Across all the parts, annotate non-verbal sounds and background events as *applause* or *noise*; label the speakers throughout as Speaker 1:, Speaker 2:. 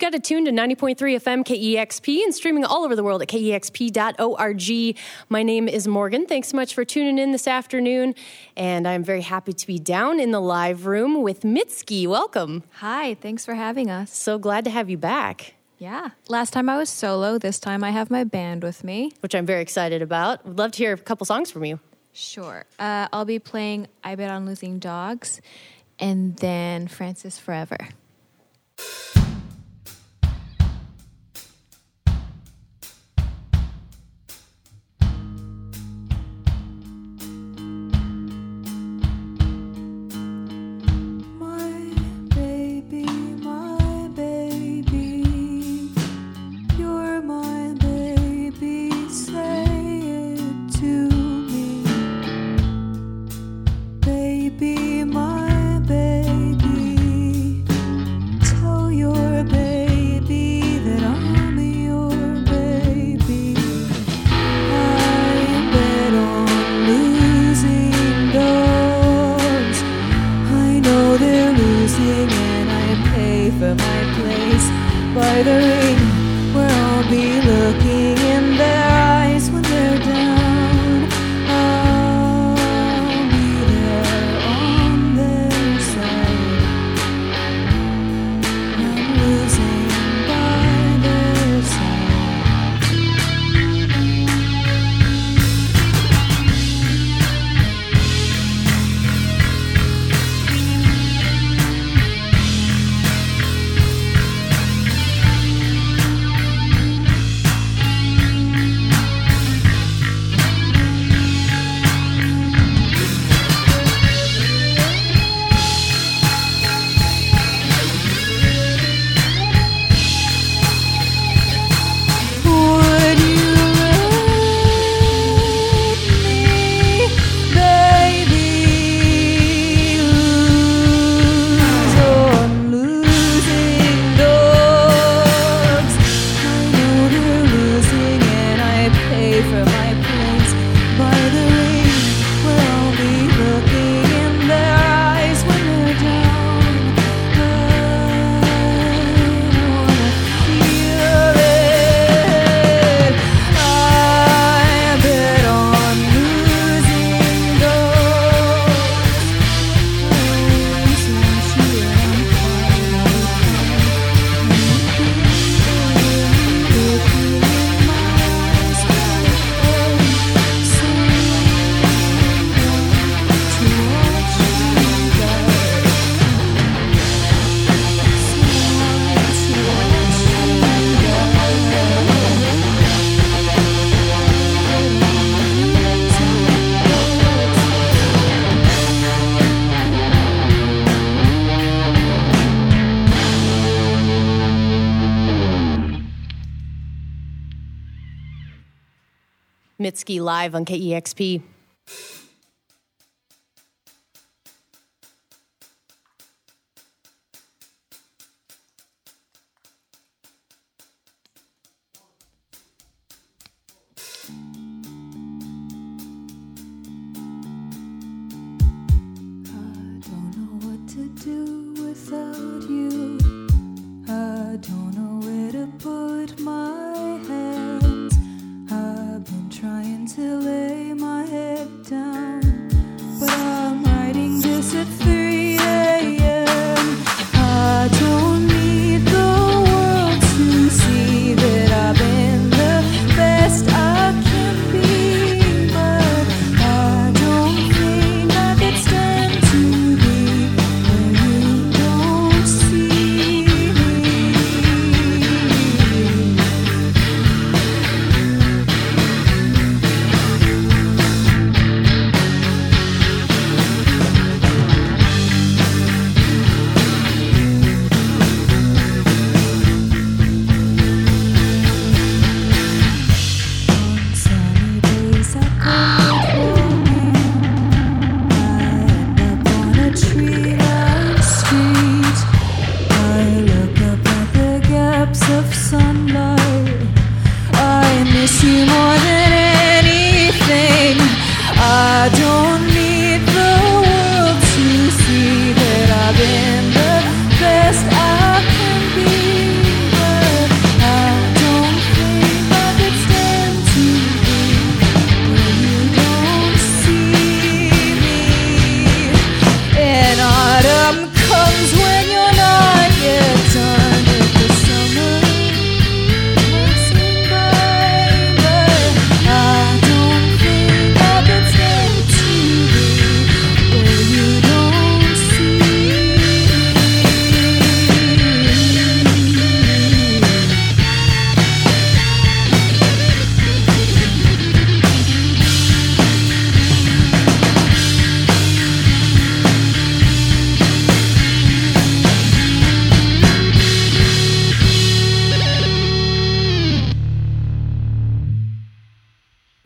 Speaker 1: You've got it tuned to 90.3 FM KEXP and streaming all over the world at kexp.org. My name is Morgan. Thanks so much for tuning in this afternoon. And I'm very happy to be down in the live room with Mitski. Welcome.
Speaker 2: Hi, thanks for having us.
Speaker 1: So glad to have you back.
Speaker 2: Yeah. Last time I was solo. This time I have my band with me.
Speaker 1: Which I'm very excited about. Would love to hear a couple songs from you.
Speaker 2: Sure. Uh, I'll be playing I Bet on Losing Dogs and then Francis Forever. sing and I pay for my place by the ring where I'll be.
Speaker 1: Mitski live on KEXP.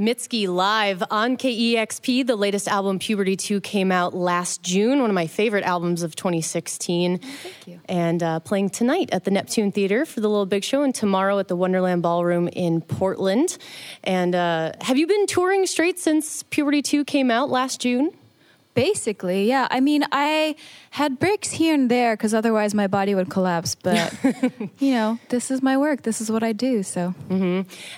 Speaker 1: Mitski live on KEXP. The latest album, Puberty 2, came out last June, one of my favorite albums of 2016.
Speaker 3: Oh, thank you.
Speaker 1: And uh, playing tonight at the Neptune Theater for the Little Big Show and tomorrow at the Wonderland Ballroom in Portland. And uh, have you been touring straight since Puberty 2 came out last June?
Speaker 3: Basically, yeah. I mean, I had breaks here and there because otherwise my body would collapse. But, *laughs* you know, this is my work. This is what I do. So,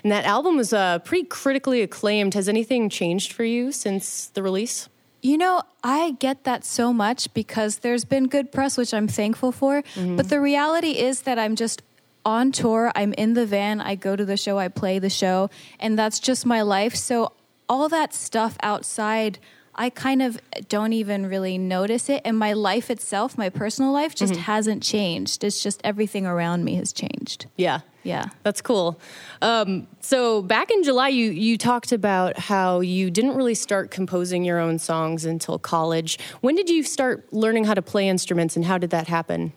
Speaker 1: And that album was uh, pretty critically acclaimed. Has anything changed for you since the release?
Speaker 3: you know, I get that so much because there's been good press, which I'm thankful for. But the reality is that I'm just on tour. I'm in the van. I go to the show. I play the show. And that's just my life. So, all that stuff outside. I kind of don't even really notice it. And my life itself, my personal life, just hasn't changed. It's just everything around me has changed.
Speaker 1: Yeah.
Speaker 3: Yeah.
Speaker 1: That's cool. Um, so back in July, you you talked about how you didn't really start composing your own songs until college. When did you start learning how to play instruments, and how did that happen?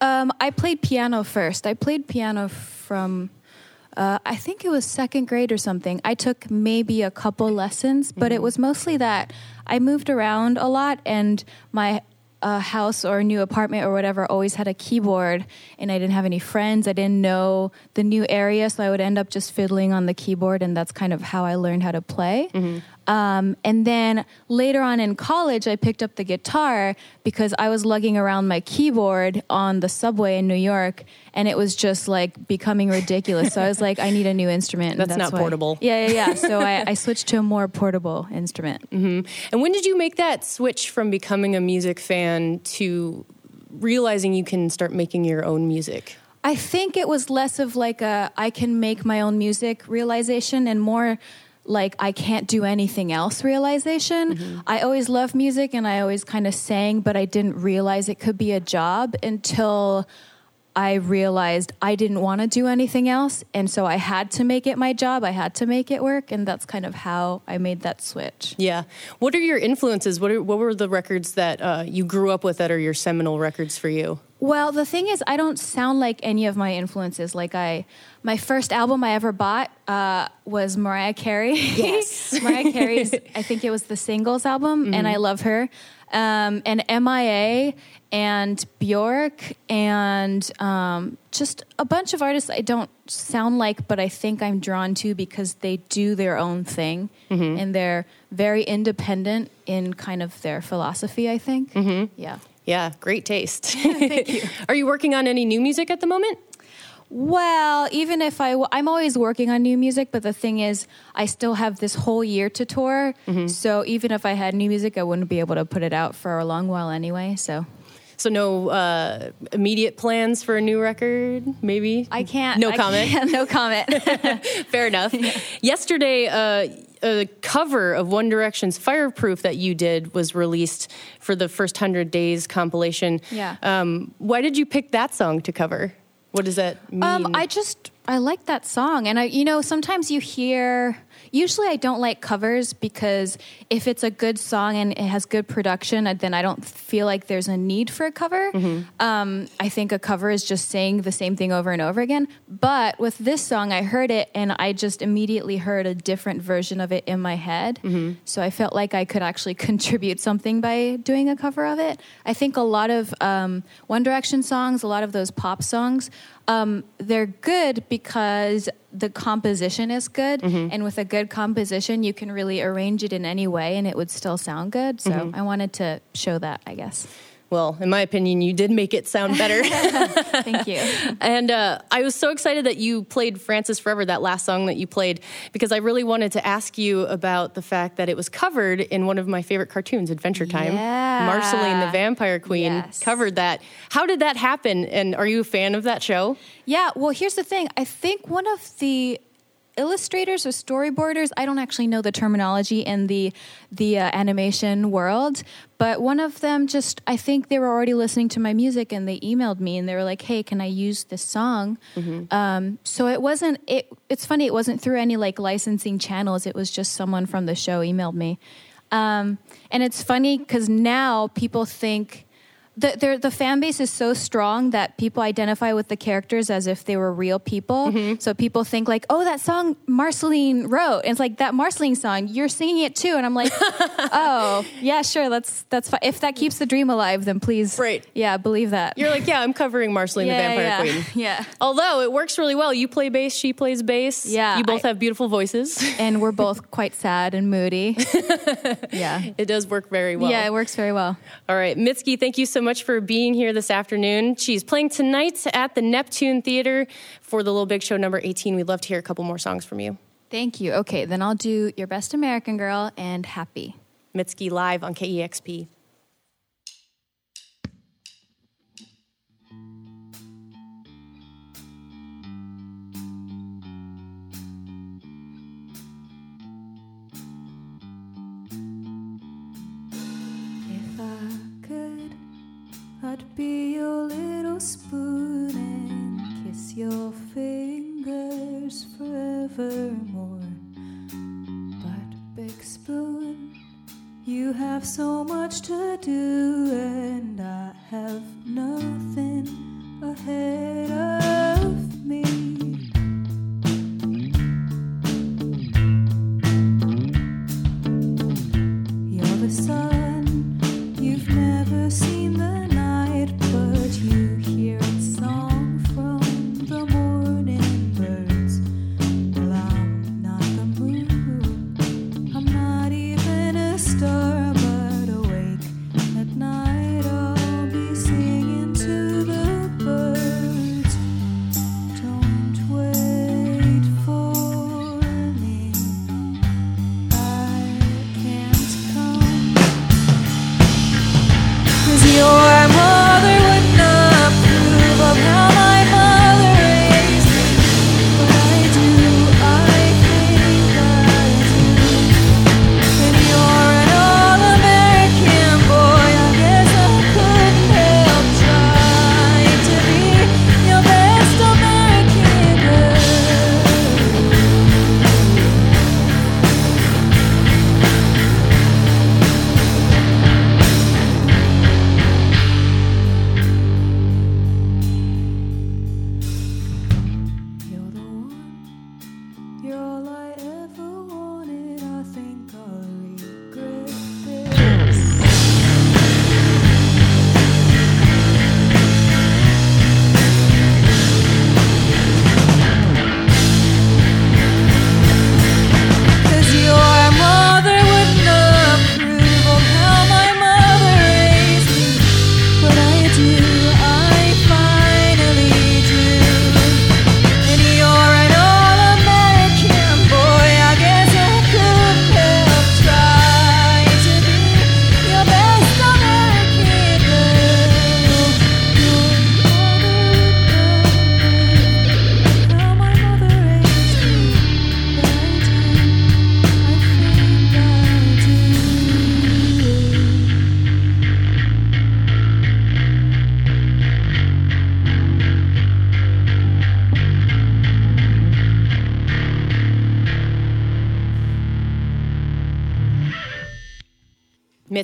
Speaker 3: Um, I played piano first. I played piano from, uh, I think it was second grade or something. I took maybe a couple lessons, but it was mostly that I moved around a lot, and my uh, house or new apartment or whatever always had a keyboard, and I didn't have any friends. I didn't know the new area, so I would end up just fiddling on the keyboard, and that's kind of how I learned how to play. Um, and then later on in college, I picked up the guitar because I was lugging around my keyboard on the subway in New York, and it was just like becoming ridiculous. so I was like, I need a new instrument. and
Speaker 1: That's not
Speaker 3: why-
Speaker 1: portable.
Speaker 3: Yeah, yeah, yeah. So I, *laughs* I switched to a more portable instrument.
Speaker 1: And when did you make that switch from becoming a music fan to realizing you can start making your own music?
Speaker 3: I think it was less of like a I can make my own music realization and more like I can't do anything else realization. I always loved music and I always kind of sang, but I didn't realize it could be a job until I realized I didn't want to do anything else. And so I had to make it my job. I had to make it work. And that's kind of how I made that switch.
Speaker 1: Yeah. What are your influences? What are, what were the records that uh, you grew up with that are your seminal records for you?
Speaker 3: Well, the thing is, I don't sound like any of my influences. Like I, my first album I ever bought uh, was Mariah Carey.
Speaker 1: Yes. *laughs*
Speaker 3: Mariah Carey's. I think it was the singles album, and I love her. Um, and MIA and Bjork and um, just a bunch of artists I don't sound like, but I think I'm drawn to because they do their own thing and they're very independent in kind of their philosophy. I think. Yeah.
Speaker 1: Yeah, great taste. *laughs* Thank you. *laughs* Are you working on any new music at the moment?
Speaker 3: Well, even if I, I'm always working on new music, but the thing is, I still have this whole year to tour. So even if I had new music, I wouldn't be able to put it out for a long while anyway. So
Speaker 1: So no uh, immediate plans for a new record? Maybe
Speaker 3: I can't.
Speaker 1: No
Speaker 3: I
Speaker 1: comment.
Speaker 3: can't- *laughs* no comment.
Speaker 1: Fair enough. Yesterday, uh, a cover of One Direction's "Fireproof" that you did was released for the first hundred days compilation.
Speaker 3: Yeah.
Speaker 1: Um, why did you pick that song to cover? What does that mean?
Speaker 3: Um, I just I like that song, and I you know sometimes you hear. Usually, I don't like covers because if it's a good song and it has good production, uh, then I don't feel like there's a need for a cover. Um, I think a cover is just saying the same thing over and over again. But with this song, I heard it and I just immediately heard a different version of it in my head. So I felt like I could actually *laughs* contribute something by doing a cover of it. I think a lot of um, One Direction songs, a lot of those pop songs, um, they're good because the composition is good, mm-hmm. and with a good composition, you can really arrange it in any way, and it would still sound good. So mm-hmm. I wanted to show that, I guess.
Speaker 1: Well, in my opinion, you did make it sound better. *laughs*
Speaker 3: Thank you.
Speaker 1: And uh, I was so excited that you played Francis Forever, that last song that you played, because I really wanted to ask you about the fact that it was covered in one of my favorite cartoons, Adventure Time.
Speaker 3: Yeah.
Speaker 1: Marceline, the Vampire Queen,
Speaker 3: Yes.
Speaker 1: covered that. How did that happen? And are you a fan of that show?
Speaker 3: Yeah, well, here's the thing. I think one of the illustrators or storyboarders, I don't actually know the terminology in the the uh, animation world, but one of them just I think they were already listening to my music and they emailed me and they were like, "Hey, can I use this song?" Um, so it wasn't it it's funny, it wasn't through any like licensing channels. It was just someone from the show emailed me. Um, and it's funny cuz now people think the the the fan base is so strong that people identify with the characters as if they were real people. Mm-hmm. So people think like, "Oh, that song Marceline wrote." And it's like that Marceline song, you're singing it too. And I'm like, *laughs* "Oh, yeah, sure. That's that's fine. If that keeps the dream alive, then please,
Speaker 1: Right.
Speaker 3: Yeah, believe that.
Speaker 1: You're like, yeah, I'm covering Marceline
Speaker 3: yeah,
Speaker 1: the Vampire
Speaker 3: yeah,
Speaker 1: Queen. *laughs*
Speaker 3: Yeah.
Speaker 1: Although it works really well. You play bass, she plays bass.
Speaker 3: Yeah,
Speaker 1: You both
Speaker 3: I-
Speaker 1: have beautiful voices. *laughs*
Speaker 3: And we're both quite sad and moody. yeah.
Speaker 1: it does work very well.
Speaker 3: Yeah, it works very well.
Speaker 1: All right, Mitski, thank you so much for being here this afternoon. She's playing tonight at the Neptune Theater for the Little Big Show number 18. We'd love to hear a couple more songs from you.
Speaker 3: Thank you. Okay, then I'll do Your Best American Girl and Happy.
Speaker 1: Mitski live on KEXP.
Speaker 2: If I have so much to do,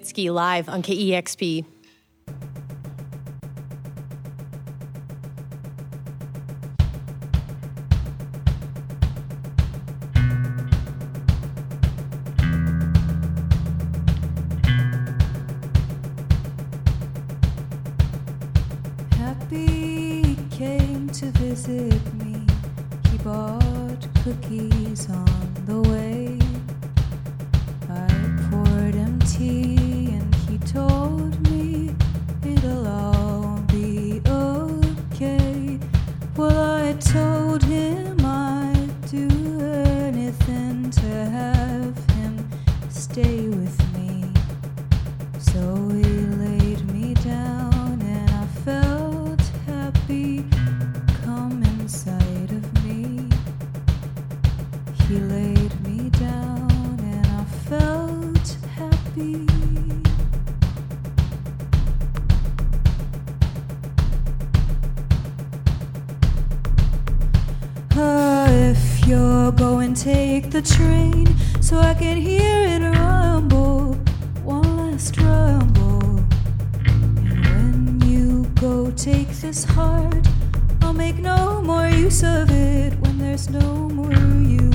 Speaker 1: Mitski live on KEXP.
Speaker 2: Happy came to visit me. He bought cookies on the way. I poured him tea the train so I can hear it rumble. One last rumble. And when you go, take this heart, I'll make no more use of it when there's no more you.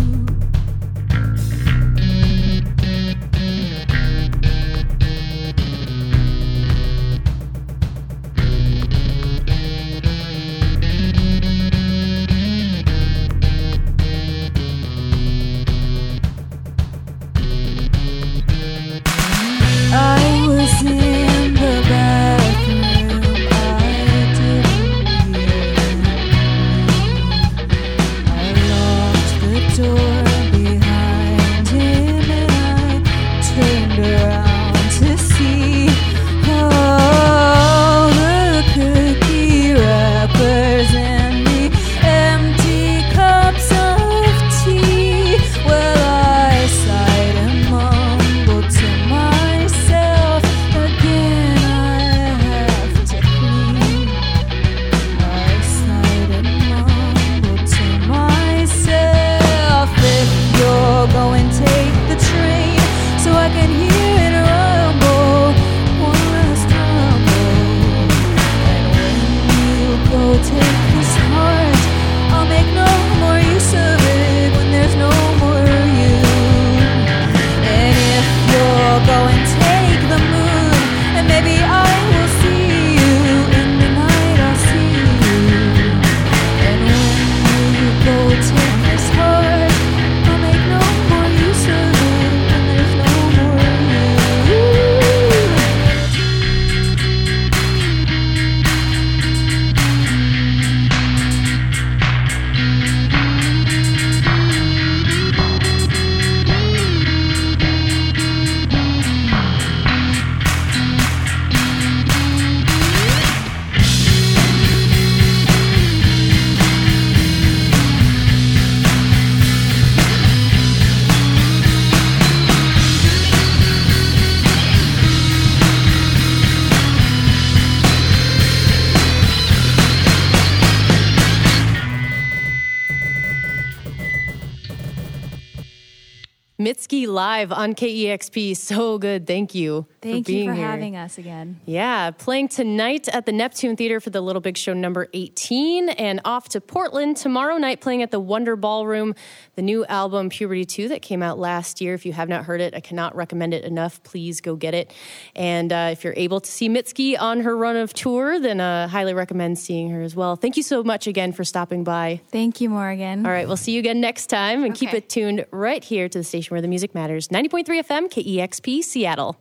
Speaker 1: Mitski live on KEXP. So good. Thank you.
Speaker 3: Thank
Speaker 1: for
Speaker 3: you for
Speaker 1: here.
Speaker 3: having us again.
Speaker 1: Yeah, playing tonight at the Neptune Theater for the Little Big Show number 18 and off to Portland tomorrow night playing at the Wonder Ballroom, the new album Puberty 2 that came out last year. If you have not heard it, I cannot recommend it enough. Please go get it. And uh, if you're able to see Mitski on her run of tour, then uh, highly recommend seeing her as well. Thank you so much again for stopping by.
Speaker 3: Thank you, Morgan.
Speaker 1: All right, we'll see you again next time and keep it tuned right here to the station where the music matters. 90.3 FM, KEXP, Seattle.